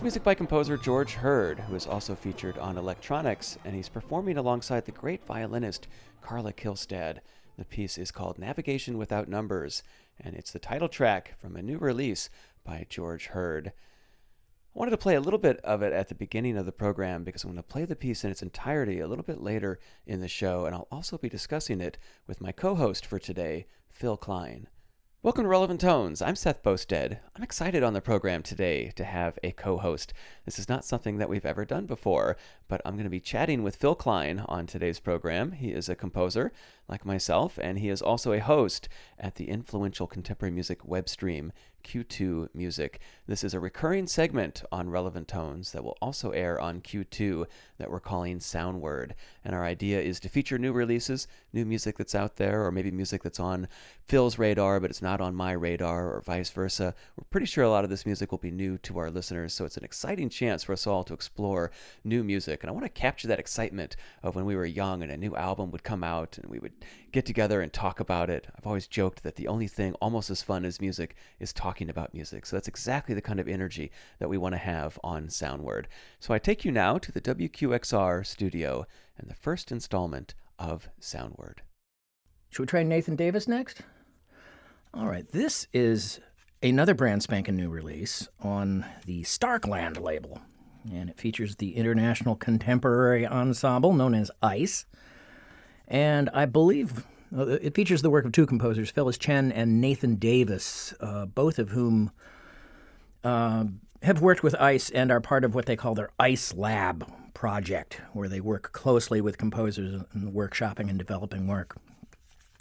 That's music by composer George Hurd, who is also featured on Electronics, and he's performing alongside the great violinist Carla Kihlstedt. The piece is called Navigation Without Numbers, and it's the title track from a new release by George Hurd. I wanted to play a little bit of it at the beginning of the program because I'm going to play the piece in its entirety a little bit later in the show, and I'll also be discussing it with my co host for today, Phil Kline. Welcome to Relevant Tones. I'm Seth Boustead. I'm excited on the program today to have a co host. This is not something that we've ever done before, but I'm going to be chatting with Phil Kline on today's program. He is a composer like myself, and he is also a host at the influential contemporary music web stream Q2 Music. This is a recurring segment on Relevant Tones that will also air on Q2 that we're calling Soundword. And our idea is to feature new releases, new music that's out there, or maybe music that's on Phil's radar, but it's not on my radar, or vice versa. We're pretty sure a lot of this music will be new to our listeners, so it's an exciting chance for us all to explore new music. And I want to capture that excitement of when we were young and a new album would come out and we would get together and talk about it. I've always joked that the only thing almost as fun as music is talking about music. So that's exactly the kind of energy that we want to have on Soundword. So I take you now to the WQXR studio and the first installment of Soundword. Should we try Nathan Davis next? All right, this is another brand spanking new release on the Starkland label, and it features the international contemporary ensemble known as ICE. And I believe it features the work of two composers, Phyllis Chen and Nathan Davis, uh, both of whom uh, have worked with ICE and are part of what they call their ICE Lab project, where they work closely with composers in workshopping and developing work.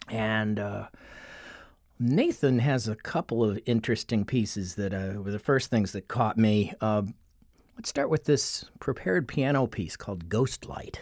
And uh, Nathan has a couple of interesting pieces that uh, were the first things that caught me. Uh, let's start with this prepared piano piece called Ghost Light.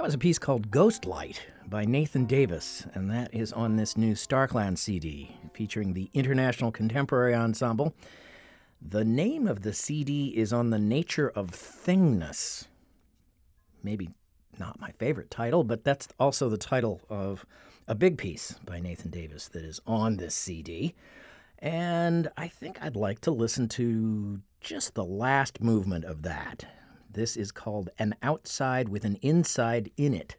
That was a piece called Ghost Light by Nathan Davis, and that is on this new Starkland CD featuring the International Contemporary Ensemble. The name of the CD is On the Nature of Thingness. Maybe not my favorite title, but that's also the title of a big piece by Nathan Davis that is on this CD. And I think I'd like to listen to just the last movement of that. This is called An Outside with an Inside in It.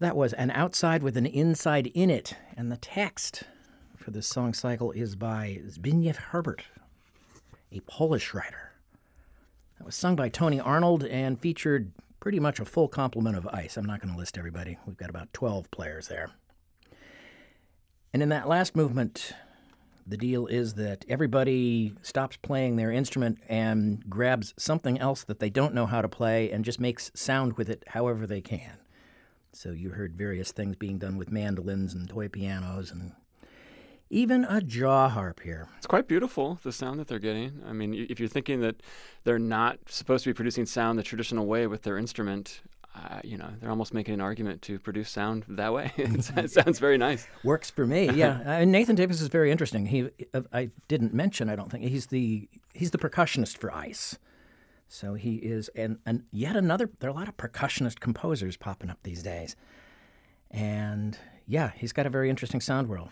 That was An Outside with an Inside in It, and the text for this song cycle is by Zbigniew Herbert, a Polish writer. That was sung by Tony Arnold and featured pretty much a full complement of ICE. I'm not going to list everybody. We've got about 12 players there. And in that last movement, the deal is that everybody stops playing their instrument and grabs something else that they don't know how to play and just makes sound with it however they can. So you heard various things being done with mandolins and toy pianos and even a jaw harp here. It's quite beautiful, the sound that they're getting. I mean, if you're thinking that they're not supposed to be producing sound the traditional way with their instrument, uh, you know, they're almost making an argument to produce sound that way. it sounds very nice. Works for me, yeah. Uh, Nathan Davis is very interesting. He, uh, I didn't mention, I don't think he's the he's the percussionist for ICE. So he is, and, and yet another, there are a lot of percussionist composers popping up these days. And yeah, he's got a very interesting sound world.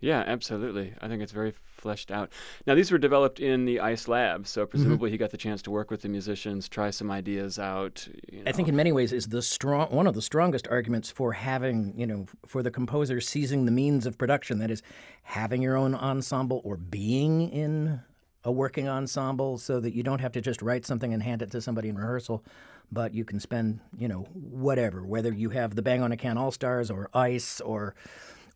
Yeah, absolutely. I think it's very fleshed out. Now, these were developed in the ICE lab, so mm-hmm. presumably mm-hmm. he got the chance to work with the musicians, try some ideas out. You know. I think in many ways is the strong one of the strongest arguments for having, you know, for the composer seizing the means of production. That is, having your own ensemble or being in a working ensemble so that you don't have to just write something and hand it to somebody in rehearsal, but you can spend, you know, whatever, whether you have the Bang on a Can All Stars or ICE or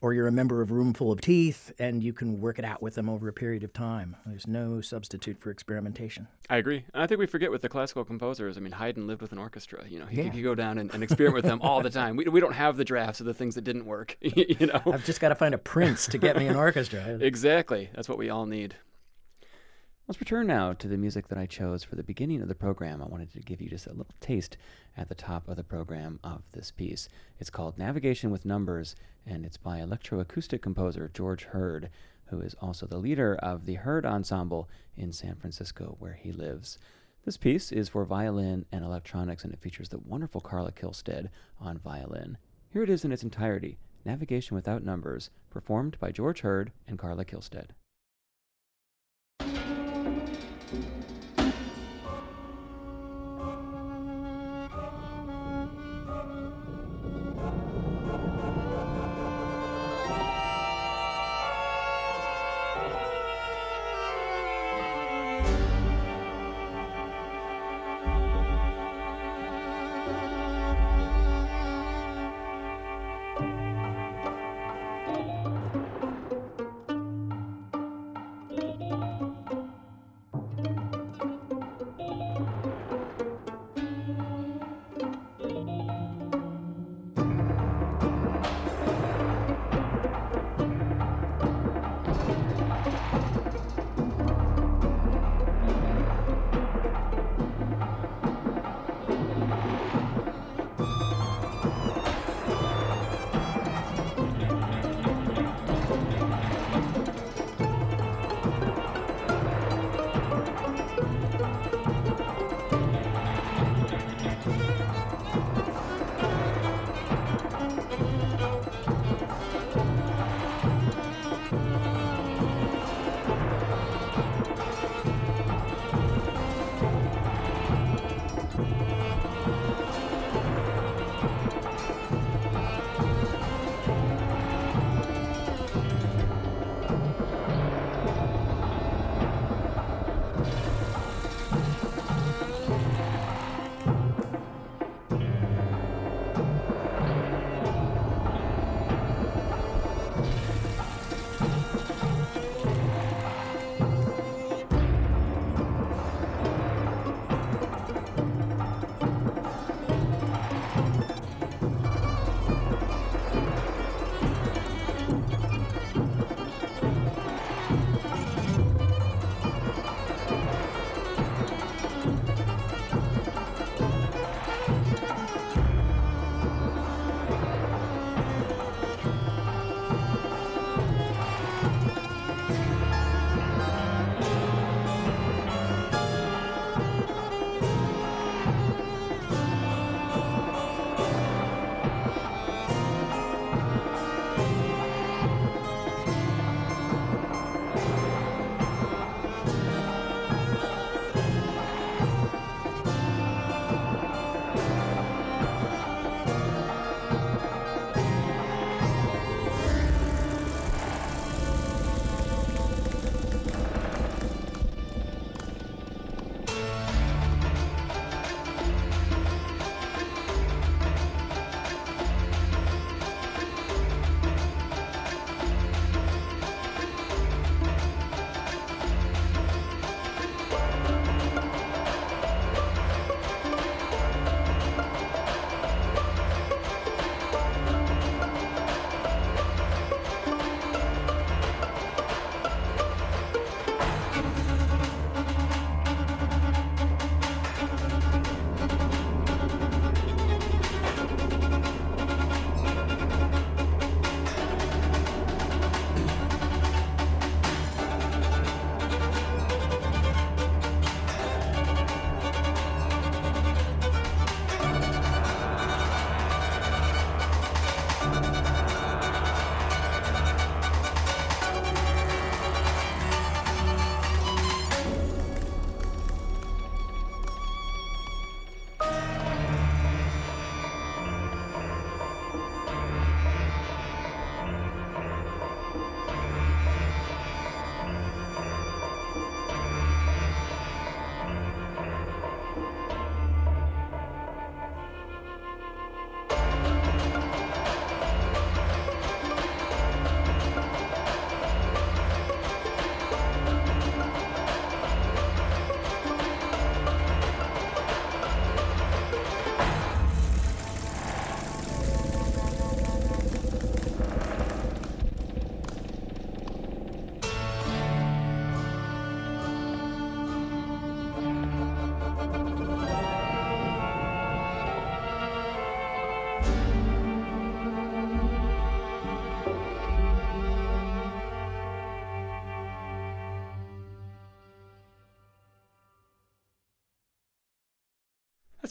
or you're a member of Roomful of Teeth and you can work it out with them over a period of time. There's no substitute for experimentation. I agree. And I think we forget with the classical composers. I mean, Haydn lived with an orchestra. You know, he yeah. could go down and, and experiment with them all the time. We, we don't have the drafts of the things that didn't work. you know, I've just got to find a prince to get me an orchestra. exactly. That's what we all need. Let's return now to the music that I chose for the beginning of the program. I wanted to give you just a little taste at the top of the program of this piece. It's called Navigation with Numbers, and it's by electroacoustic composer George Hurd, who is also the leader of the Hurd Ensemble in San Francisco, where he lives. This piece is for violin and electronics, and it features the wonderful Carla Kihlstedt on violin. Here it is in its entirety Navigation Without Numbers, performed by George Hurd and Carla Kihlstedt.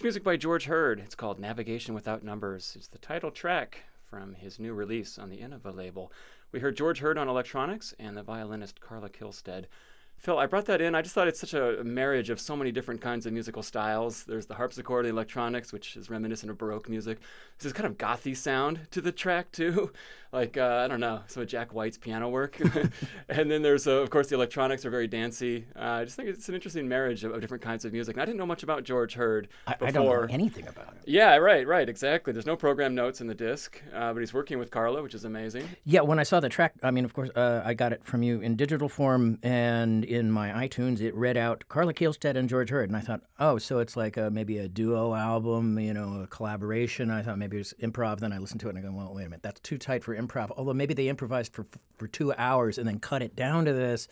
Music by George Hurd. It's called Navigation Without Numbers. It's the title track from his new release on the Innova label. We heard George Hurd on electronics and the violinist Carla Kihlstedt Phil, I brought that in. I just thought it's such a marriage of so many different kinds of musical styles. There's the harpsichord and the electronics, which is reminiscent of Baroque music. There's this kind of gothy sound to the track too, like uh, I don't know, some of Jack White's piano work. and then there's uh, of course the electronics are very dancey. Uh, I just think it's an interesting marriage of, of, different kinds of music. And I didn't know much about George Hurd before. I, don't know anything about it. Yeah, right, right, exactly. There's no program notes in the disc, uh, but he's working with Carla, which is amazing. Yeah, when I saw the track, I mean, of course, uh, I got it from you in digital form and in my iTunes, it read out Carla Kihlstedt and George Hurd, and I thought, oh, so it's like a, maybe a duo album, you know, a collaboration. I thought maybe it was improv. Then I listened to it and I go, well, wait a minute, that's too tight for improv. Although maybe they improvised for for two hours and then cut it down to this.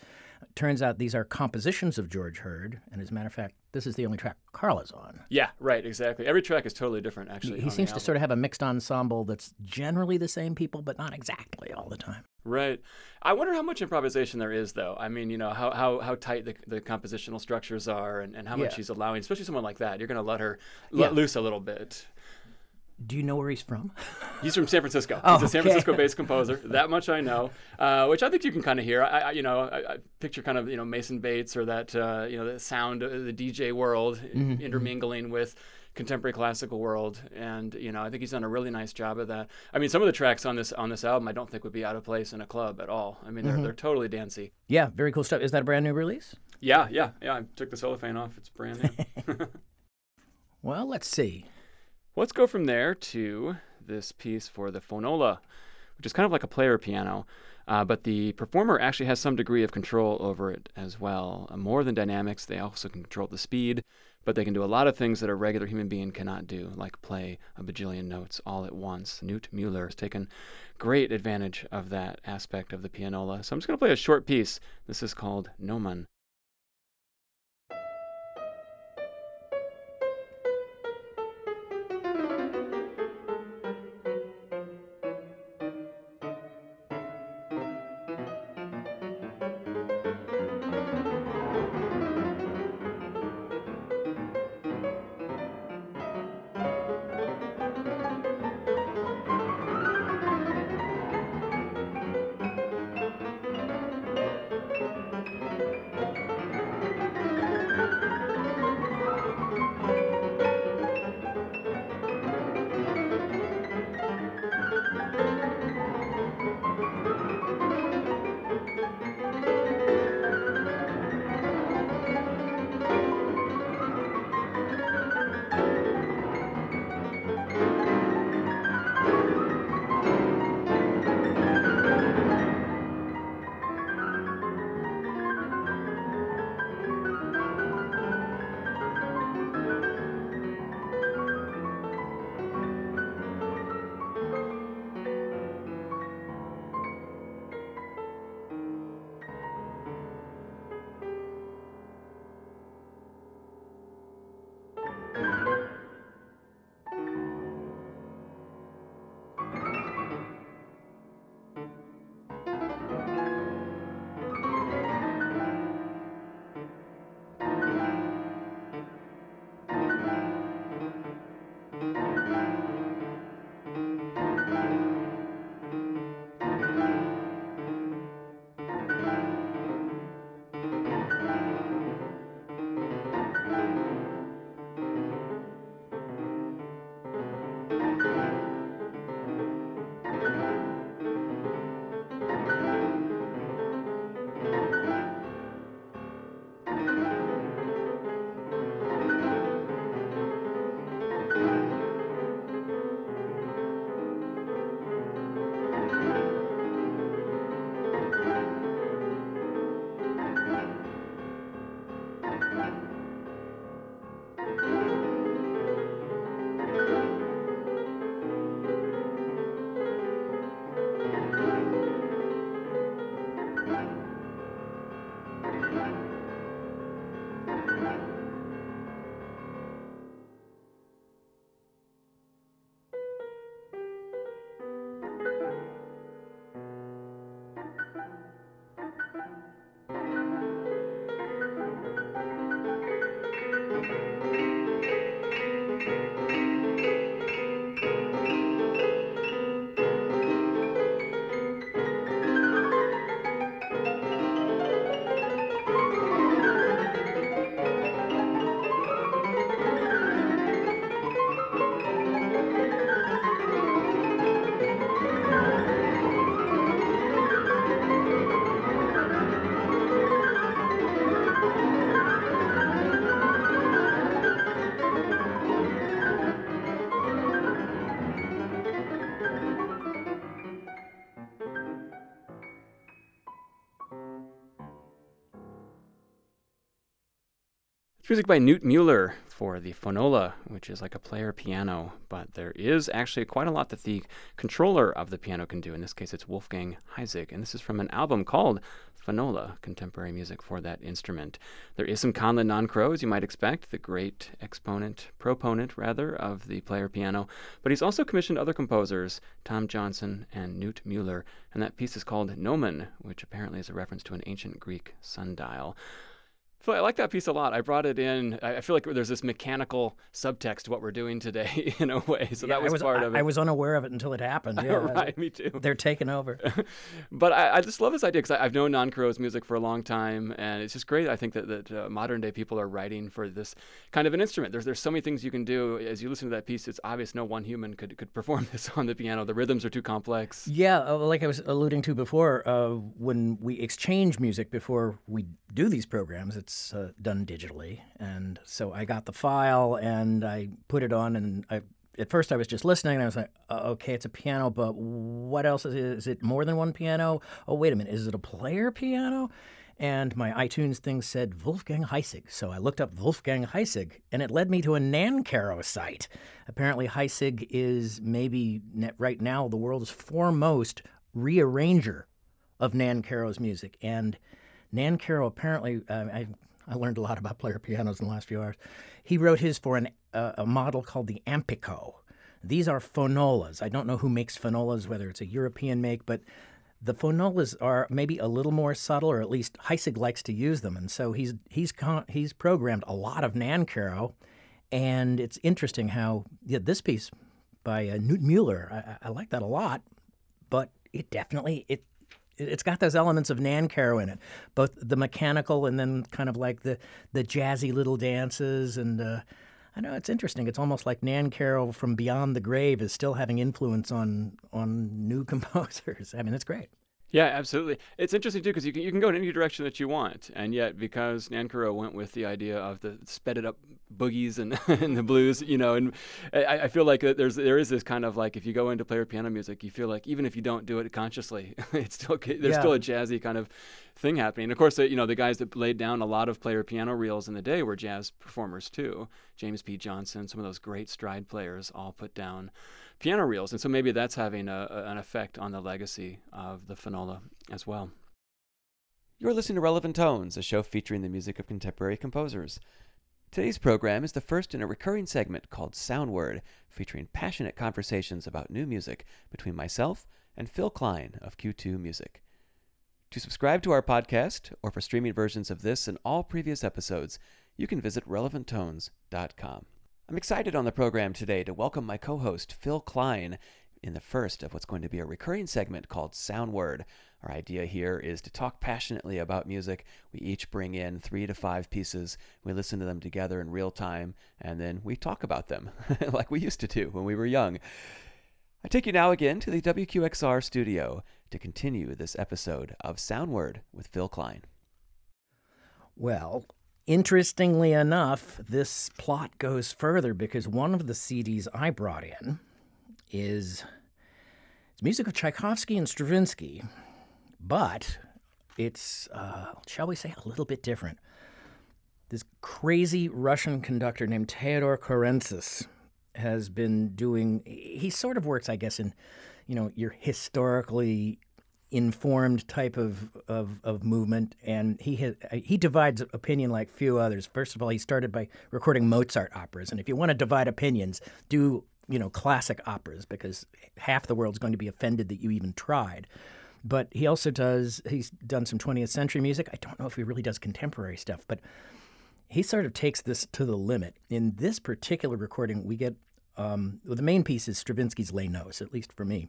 Turns out these are compositions of George Hurd, and as a matter of fact, this is the only track Carla's on. Yeah, right, exactly. Every track is totally different, actually. He seems to sort of have a mixed ensemble that's generally the same people, but not exactly all the time. Right. I wonder how much improvisation there is, though. I mean, you know, how, how, how tight the, the compositional structures are and, and how much yeah. he's allowing, especially someone like that. You're going to let her let yeah. loose a little bit. Do you know where he's from? he's from San Francisco. Oh, he's a San okay. Francisco-based composer. That much I know, uh, which I think you can kind of hear. I, I you know, I, I, picture kind of you know Mason Bates or that uh, you know the sound of the DJ world mm-hmm. intermingling with contemporary classical world and you know i think he's done a really nice job of that. I mean some of the tracks on this on this album i don't think would be out of place in a club at all. I mean they're, mm-hmm. they're totally dancey. Yeah very cool stuff. Is that a brand new release? Yeah yeah yeah. I took the cellophane off. It's brand new. Well let's see. Let's go from there to this piece for the Phonola, which is kind of like a player piano. Uh, but the performer actually has some degree of control over it as well. Uh, more than dynamics, they also can control the speed, but they can do a lot of things that a regular human being cannot do, like play a bajillion notes all at once. Knut Mueller has taken great advantage of that aspect of the pianola. So I'm just going to play a short piece. This is called Gnomon. Music by Newt Mueller for the Phonola, which is like a player piano, but there is actually quite a lot that the controller of the piano can do. In this case, it's Wolfgang Heisig, and this is from an album called Phonola, contemporary music for that instrument. There is some Conlon Nancarrow, as you might expect, the great exponent, proponent rather, of the player piano, but he's also commissioned other composers, Tom Johnson and Newt Mueller, and that piece is called Gnomon, which apparently is a reference to an ancient Greek sundial. I like that piece a lot. I brought it in. I feel like there's this mechanical subtext to what we're doing today in a way. So yeah, that was, was, part of it. I was unaware of it until it happened. Yeah, right, me too. They're taking over. but I, I, just love this idea because I've known Nancarrow's music for a long time, and it's just great. I think that, that uh, modern day people are writing for this kind of an instrument. There's there's so many things you can do. As you listen to that piece, it's obvious no one human could could perform this on the piano. The rhythms are too complex. Yeah, uh, like I was alluding to before, uh, when we exchange music before we do these programs, it's uh, done digitally. And so I got the file and I put it on, and I, at first I was just listening, and I was like, uh, okay, it's a piano, but what else is it? Is it more than one piano? Oh, wait a minute, is it a player piano? And my iTunes thing said Wolfgang Heisig. So I looked up Wolfgang Heisig, and it led me to a Nancarrow site. Apparently, Heisig is maybe right now the world's foremost rearranger of Nancarrow's music. And Nancarrow apparently, uh, I I learned a lot about player pianos in the last few hours. He wrote his for an, uh, a model called the Ampico. These are phonolas. I don't know who makes phonolas, whether it's a European make, but the phonolas are maybe a little more subtle, or at least Heisig likes to use them. And so he's he's con- he's programmed a lot of Nancarrow, and it's interesting how yeah, this piece by uh, Newt Mueller, I, I like that a lot, but it definitely it it's got those elements of Nancarrow in it, both the mechanical and then kind of like the the jazzy little dances. And uh, I know it's interesting. It's almost like Nan Nancarrow from beyond the grave is still having influence on on new composers. I mean, it's great. Yeah, absolutely. It's interesting too because you can you can go in any direction that you want, and yet because Nancarrow went with the idea of the sped it up boogies and, and the blues, you know, and I, I, feel like there's there is this kind of like if you go into player piano music, you feel like even if you don't do it consciously, it's still there's yeah. still a jazzy kind of thing happening. And of course, uh, you know, the guys that laid down a lot of player piano reels in the day were jazz performers too. James P. Johnson, some of those great stride players, all put down piano reels. And so maybe that's having a, an effect on the legacy of the Phonola as well. You're listening to Relevant Tones, a show featuring the music of contemporary composers. Today's program is the first in a recurring segment called Soundword, featuring passionate conversations about new music between myself and Phil Kline of Q2 Music. To subscribe to our podcast, or for streaming versions of this and all previous episodes, you can visit relevanttones.com. I'm excited on the program today to welcome my co host, Phil Kline, in the first of what's going to be a recurring segment called Soundword. Our idea here is to talk passionately about music. We each bring in three to five pieces, we listen to them together in real time, and then we talk about them like we used to do when we were young. I take you now again to the WQXR studio to continue this episode of Soundword with Phil Kline. Well, Interestingly enough, this plot goes further because one of the CDs I brought in is it's music of Tchaikovsky and Stravinsky, but it's, uh, shall we say, a little bit different. This crazy Russian conductor named Teodor Currentzis has been doing, he sort of works, I guess, in, you know, your historically informed type of, of, of movement, and he has, he divides opinion like few others. First of all, he started by recording Mozart operas, and if you want to divide opinions, do you know classic operas because half the world's going to be offended that you even tried. But he also does he's done some 20th century music. I don't know if he really does contemporary stuff, but he sort of takes this to the limit. In this particular recording, we get um, well, the main piece is Stravinsky's Les Noces, at least for me.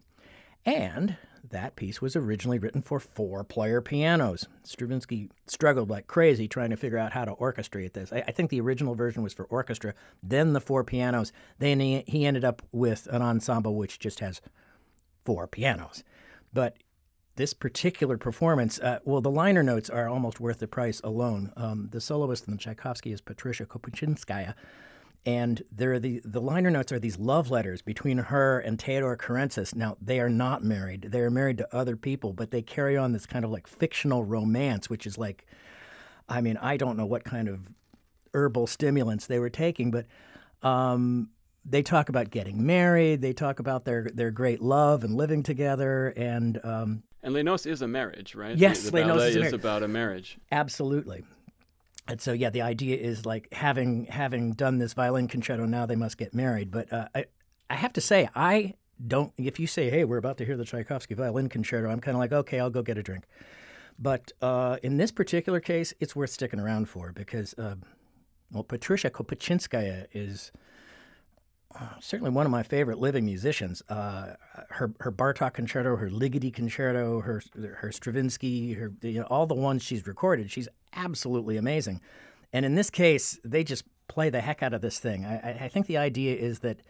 And that piece was originally written for four player pianos. Stravinsky struggled like crazy trying to figure out how to orchestrate this. I, I think the original version was for orchestra, then the four pianos. Then he, he ended up with an ensemble which just has four pianos. But this particular performance, uh, well, the liner notes are almost worth the price alone. Um, the soloist in the Tchaikovsky is Patricia Kopatchinskaja and there are the the liner notes are these love letters between her and Teodor Currentzis. Now they are not married; they are married to other people, but they carry on this kind of like fictional romance, which is like, I mean, I don't know what kind of herbal stimulants they were taking, but um, they talk about getting married. They talk about their, their great love and living together. And um, and Les Noces is a marriage, right? Yes, the, the ballet is is about a marriage. Absolutely. And so, yeah, the idea is like having having done this violin concerto, now they must get married. But uh, I, I have to say, I don't. If you say, "Hey, we're about to hear the Tchaikovsky violin concerto," I'm kind of like, "Okay, I'll go get a drink." But uh, in this particular case, it's worth sticking around for because, uh, well, Patricia Kopatchinskaja is certainly one of my favorite living musicians. Uh, her her Bartok concerto, her Ligeti concerto, her her Stravinsky, her you know, all the ones she's recorded, she's absolutely amazing. And in this case, they just play the heck out of this thing. I, I- think the idea is that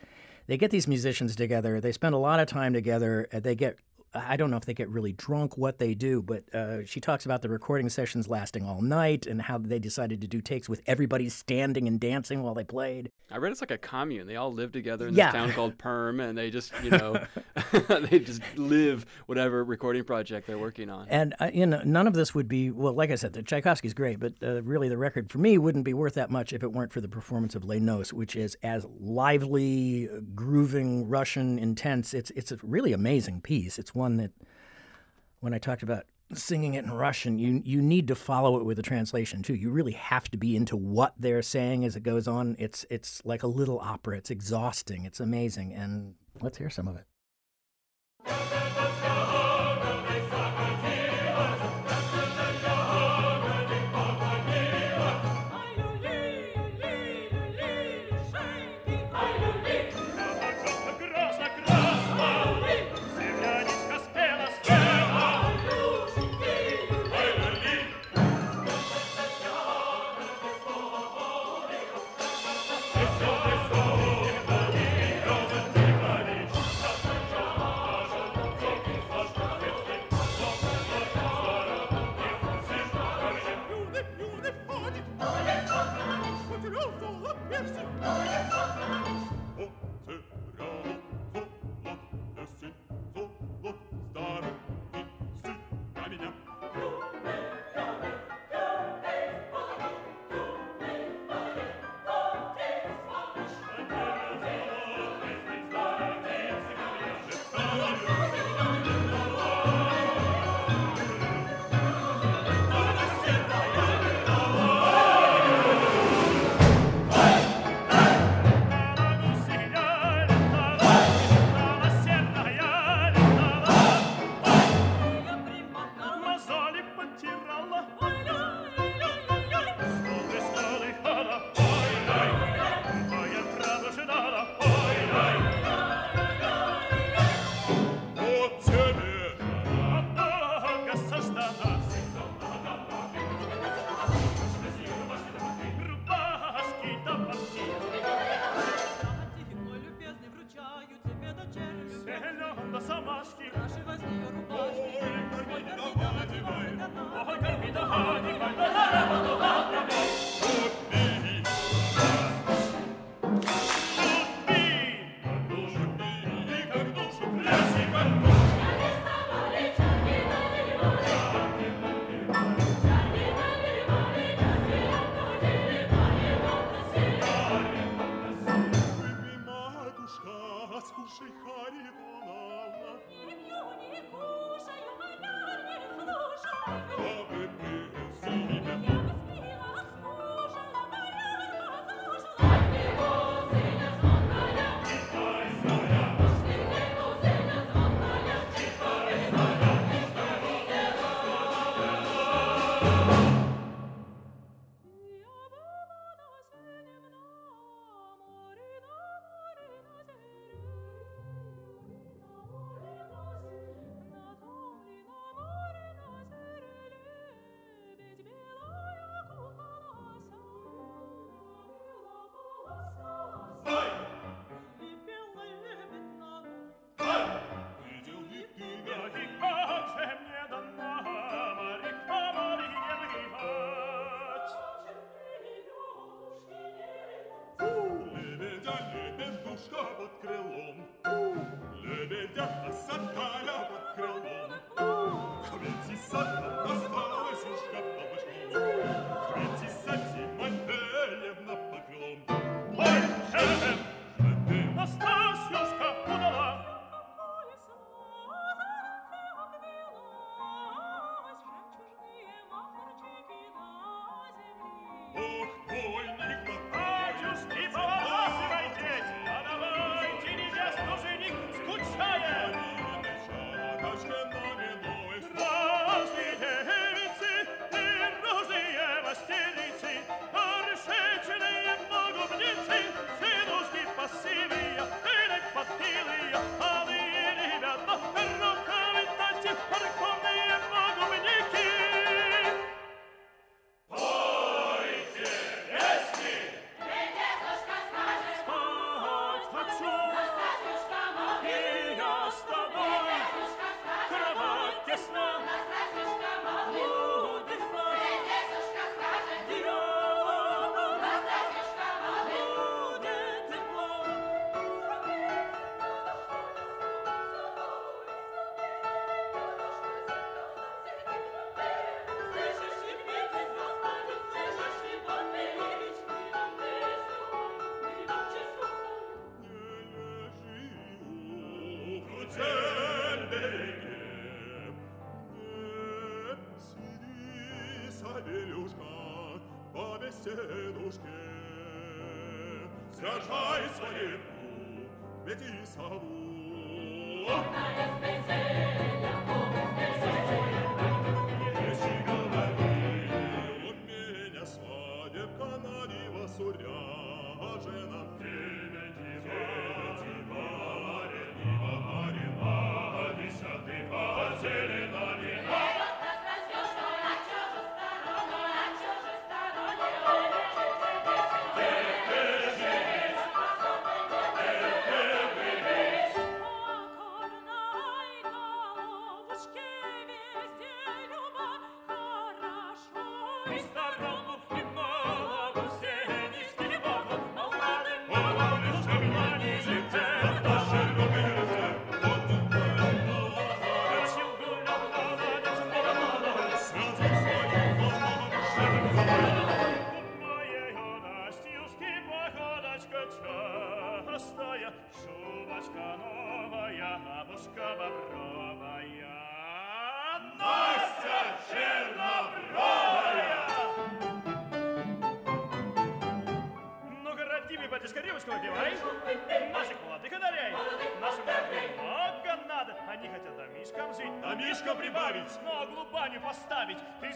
they get these musicians together, they spend a lot of time together, they get I don't know if they get really drunk, what they do, but uh, she talks about the recording sessions lasting all night and how they decided to do takes with everybody standing and dancing while they played. I read it's like a commune. They all live together in Yeah. this town called Perm, and they just, you know, they just live whatever recording project they're working on. And uh, you know, none of this would be well. Like I said, the Tchaikovsky's great, but uh, really, the record for me wouldn't be worth that much if it weren't for the performance of Les Noces, which is as lively, grooving, Russian, intense. It's it's a really amazing piece. It's one that, when I talked about singing it in Russian, you you need to follow it with a translation too. You really have to be into what they're saying as it goes on. It's it's like a little opera. It's exhausting. It's amazing. And let's hear some of it.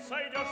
Сойдешь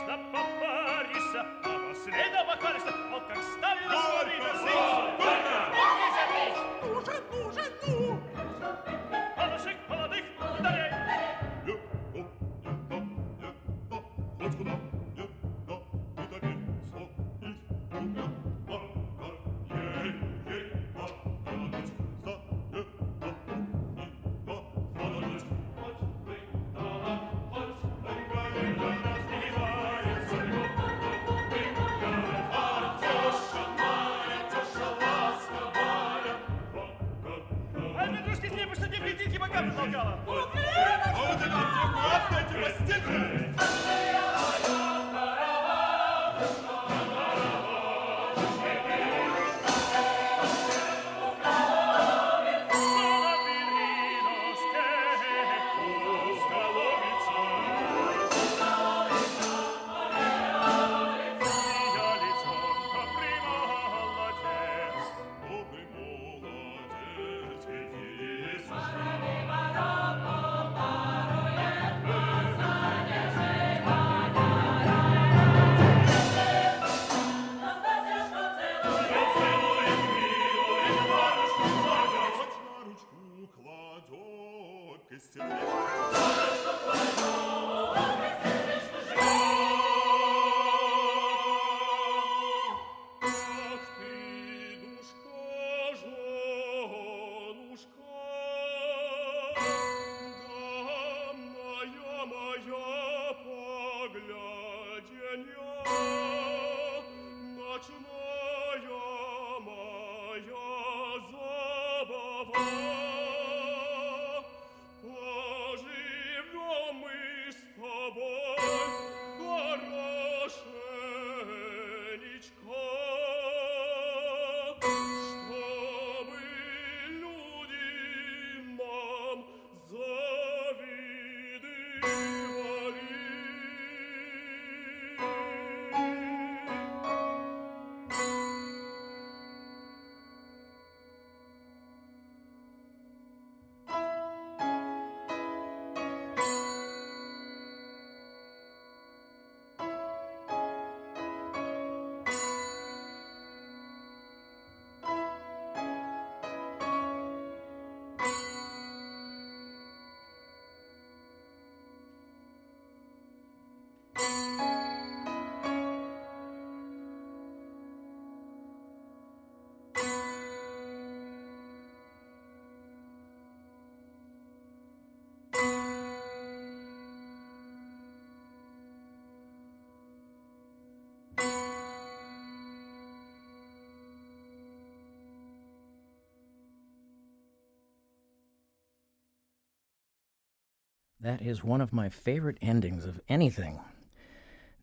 That is one of my favorite endings of anything.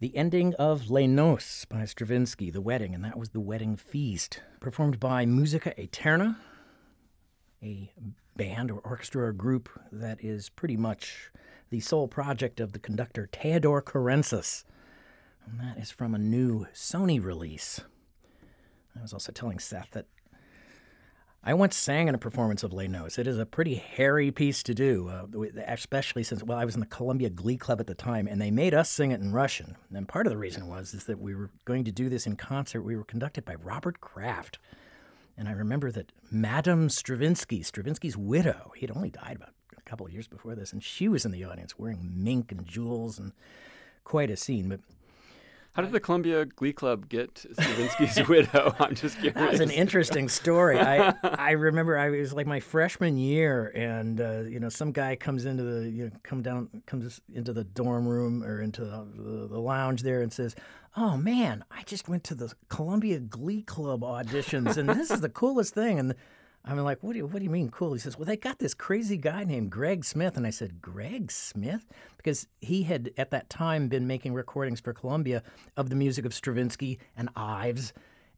The ending of Les Noces by Stravinsky, The Wedding, and that was The Wedding Feast, performed by MusicAeterna, a band or orchestra or group that is pretty much the sole project of the conductor Teodor Currentzis. And that is from a new Sony release. I was also telling Seth that I once sang in a performance of Les Noces. It is a pretty hairy piece to do, uh, especially since well, I was in the Columbia Glee Club at the time, and they made us sing it in Russian. And part of the reason was is that we were going to do this in concert. We were conducted by Robert Craft, and I remember that Madame Stravinsky, Stravinsky's widow, he had only died about a couple of years before this, and she was in the audience wearing mink and jewels and quite a scene. But how did the Columbia Glee Club get Stravinsky's widow? I'm just curious. That was an interesting story. I I remember I was like my freshman year, and uh, you know some guy comes into the you know come down comes into the dorm room or into the, the, the lounge there and says, "Oh man, I just went to the Columbia Glee Club auditions, and this is the coolest thing." And I'm like, what do you, what do you mean cool? He says, well, they got this crazy guy named Greg Smith. And I said, Greg Smith? Because he had at that time been making recordings for Columbia of the music of Stravinsky and Ives.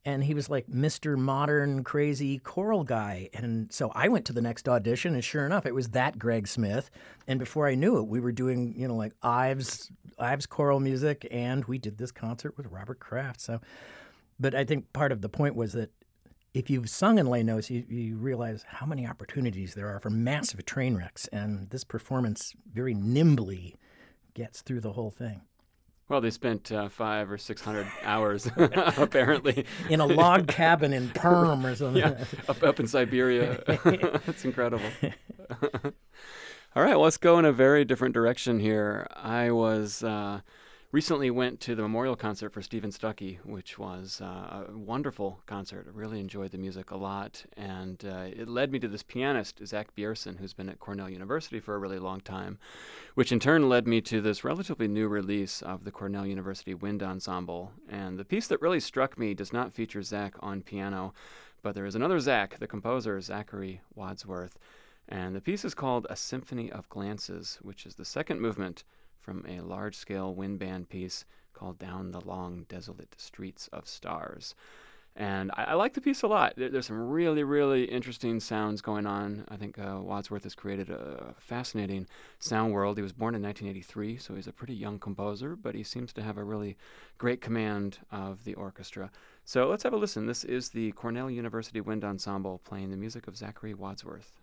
And he was like Mr. Modern Crazy Choral Guy. And so I went to the next audition, and sure enough, it was that Greg Smith. And before I knew it, we were doing, you know, like Ives, Ives choral music, and we did this concert with Robert Craft. So, but I think part of the point was that if you've sung in Les Noces, you, you realize how many opportunities there are for massive train wrecks, and this performance very nimbly gets through the whole thing. Well, they spent uh, five or six hundred hours, apparently, in a log cabin in Perm or something. Yeah, up, up in Siberia. That's incredible. All right, well, let's go in a very different direction here. I was. Uh, recently went to the memorial concert for Steven Stucky, which was uh, a wonderful concert. I really enjoyed the music a lot, and uh, it led me to this pianist, Xak Bjerken, who's been at Cornell University for a really long time, which in turn led me to this relatively new release of the Cornell University Wind Ensemble. And the piece that really struck me does not feature Zach on piano, but there is another Zach, the composer, Zachary Wadsworth. And the piece is called A Symphony of Glances, which is the second movement from a large scale wind band piece called Down the Long Desolate Streets of Stars. And I, I like the piece a lot. There, there's some really, really interesting sounds going on. I think uh, Wadsworth has created a fascinating sound world. He was born in 1983, so he's a pretty young composer, but he seems to have a really great command of the orchestra. So let's have a listen. This is the Cornell University Wind Ensemble playing the music of Zachary Wadsworth.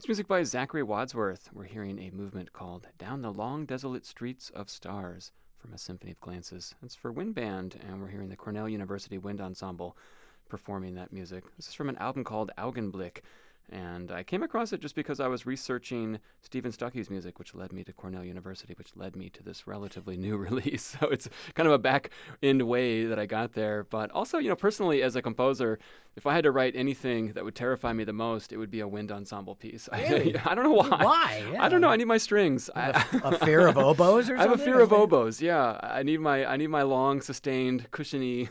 That's music by Zachary Wadsworth. We're hearing a movement called Down the Long Desolate Streets of Stars from a Symphony of Glances. It's for wind band, and we're hearing the Cornell University Wind Ensemble performing that music. This is from an album called Augenblick, and I came across it just because I was researching Steven Stucky's music, which led me to Cornell University, which led me to this relatively new release. So it's kind of a back end way that I got there. But also, you know, personally as a composer, if I had to write anything that would terrify me the most, it would be a wind ensemble piece. Really? I, I don't know why. Why? I don't know. I need my strings. A fear of oboes or I have a fear of oboes. Yeah, I need my I need my long, sustained, cushiony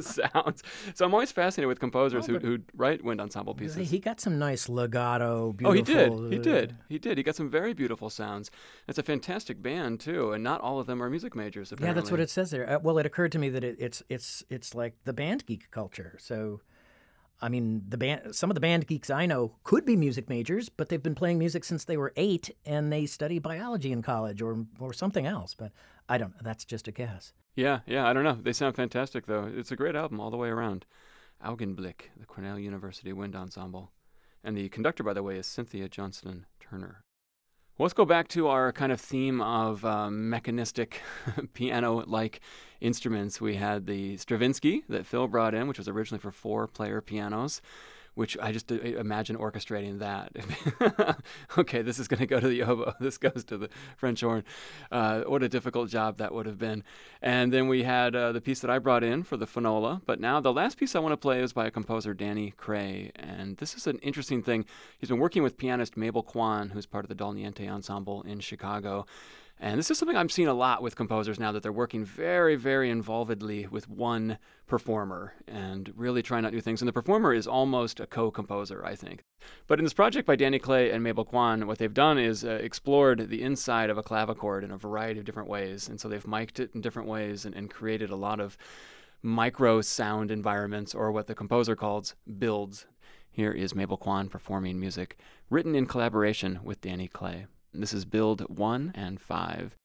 sounds. So I'm always fascinated with composers Oh, who, who write wind ensemble pieces. He got some nice legato, Oh, he did. He uh, did. He did. He got some very beautiful sounds. It's a fantastic band too, and not all of them are music majors. Yeah, that's what it says there. Uh, well, it occurred to me that it, it's it's it's like the band geek culture. So, I mean, the band some of the band geeks I know could be music majors, but they've been playing music since they were eight, and they study biology in college or or something else. But I don't. That's just a guess. Yeah, yeah. I don't know. They sound fantastic though. It's a great album all the way around. Augenblick, the Cornell University Wind Ensemble, and the conductor, by the way, is Cynthia Johnston Turner. Well, let's go back to our kind of theme of um, mechanistic piano-like instruments. We had the Stravinsky that Phil brought in, which was originally for four-player pianos. Which I just uh, imagine orchestrating that. okay, this is going to go to the oboe. This goes to the French horn. Uh, what a difficult job that would have been. And then we had uh, the piece that I brought in for the Phonola. But now the last piece I want to play is by a composer, Danny Clay. And this is an interesting thing. He's been working with pianist Mabel Kwan, who's part of the Dal Niente Ensemble in Chicago. And this is something I'm seeing a lot with composers now that they're working very, very involvedly with one performer and really trying out new things. And the performer is almost a co composer, I think. But in this project by Danny Clay and Mabel Kwan, what they've done is uh, explored the inside of a clavichord in a variety of different ways. And so they've mic'd it in different ways and, and created a lot of micro sound environments, or what the composer calls builds. Here is Mabel Kwan performing music written in collaboration with Danny Clay. This is build 1 and 5.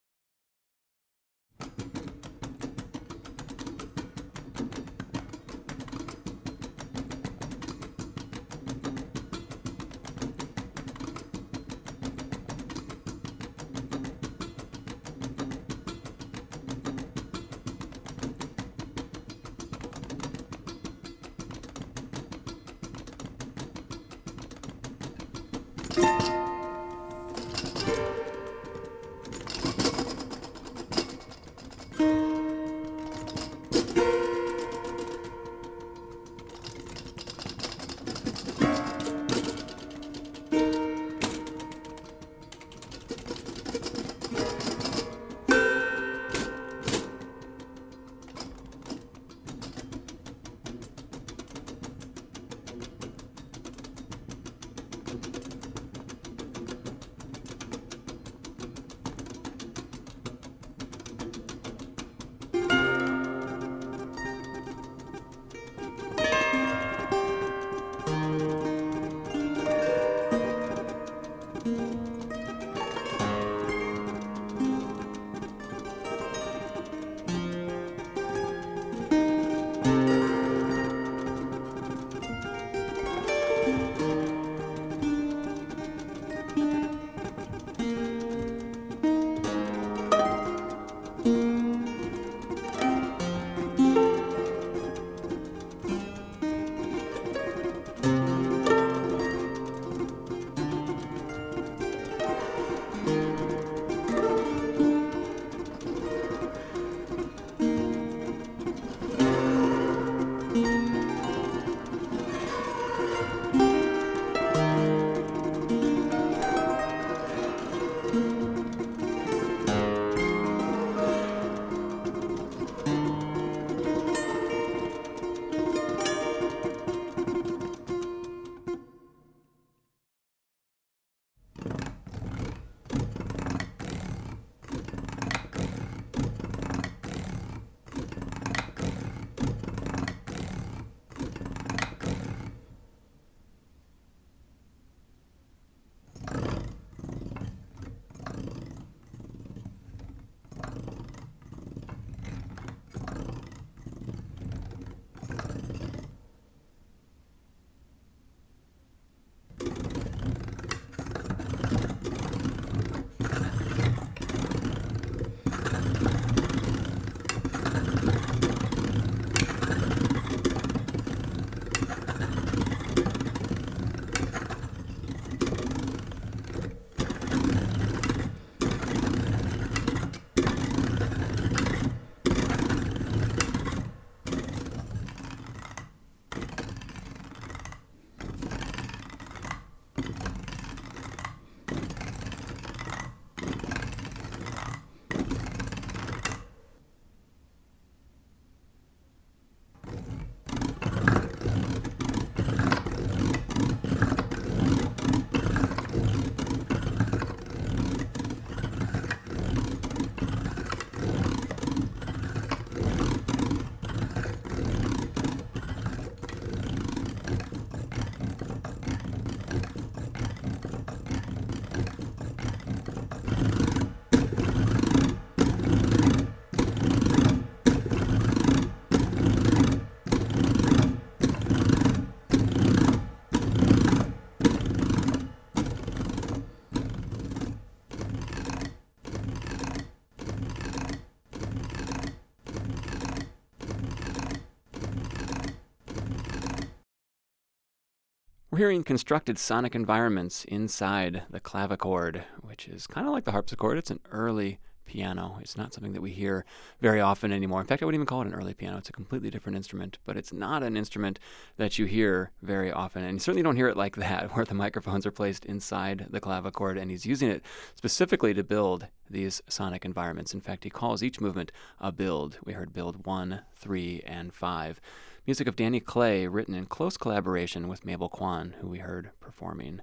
Hearing constructed sonic environments inside the clavichord, which is kind of like the harpsichord. It's an early piano. It's not something that we hear very often anymore. In fact, I wouldn't even call it an early piano. It's a completely different instrument, but it's not an instrument that you hear very often. And you certainly don't hear it like that, where the microphones are placed inside the clavichord, and he's using it specifically to build these sonic environments. In fact, he calls each movement a build. We heard build one, three, and five. Music of Danny Clay, written in close collaboration with Mabel Kwan, who we heard performing.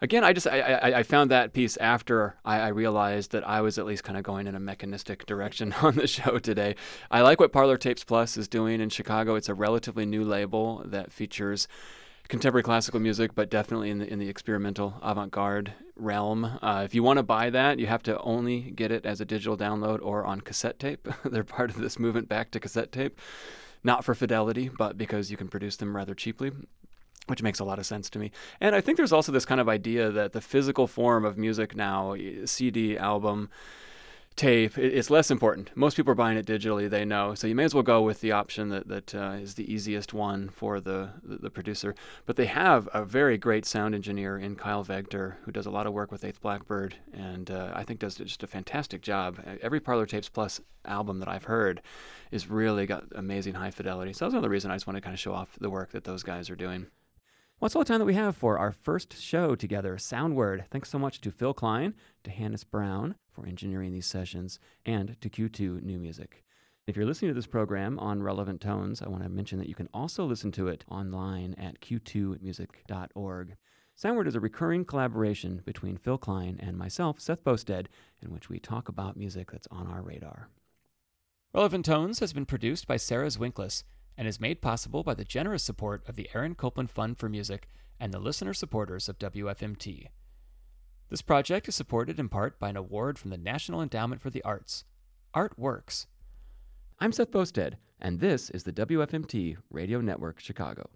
Again, I just I, I, I found that piece after I, I realized that I was at least kind of going in a mechanistic direction on the show today. I like what Parlor Tapes Plus is doing in Chicago. It's a relatively new label that features contemporary classical music, but definitely in the in the experimental avant-garde realm. Uh, if you want to buy that, you have to only get it as a digital download or on cassette tape. They're part of this movement back to cassette tape not for fidelity, but because you can produce them rather cheaply which makes a lot of sense to me. And I think there's also this kind of idea that the physical form of music now, CD, album, tape, it's less important. Most people are buying it digitally, they know. So you may as well go with the option that, that uh, is the easiest one for the, the, the, producer. But they have a very great sound engineer in Kyle Vegter who does a lot of work with Eighth Blackbird and uh, I think does just a fantastic job. Every Parlor Tapes Plus album that I've heard is really got amazing high fidelity. So that's another reason I just want to kind of show off the work that those guys are doing. Well, that's all the time that we have for our first show together, Soundword. Thanks so much to Phil Kline, to Hannis Brown for engineering these sessions, and to Q2 New Music. If you're listening to this program on Relevant Tones, I want to mention that you can also listen to it online at q2music.org. Soundword is a recurring collaboration between Phil Kline and myself, Seth Boustead, in which we talk about music that's on our radar. Relevant Tones has been produced by Sarah Zwinklis and is made possible by the generous support of the Aaron Copland Fund for Music and the listener supporters of WFMT. This project is supported in part by an award from the National Endowment for the Arts. Art Works. I'm Seth Boustead, and this is the WFMT Radio Network Chicago.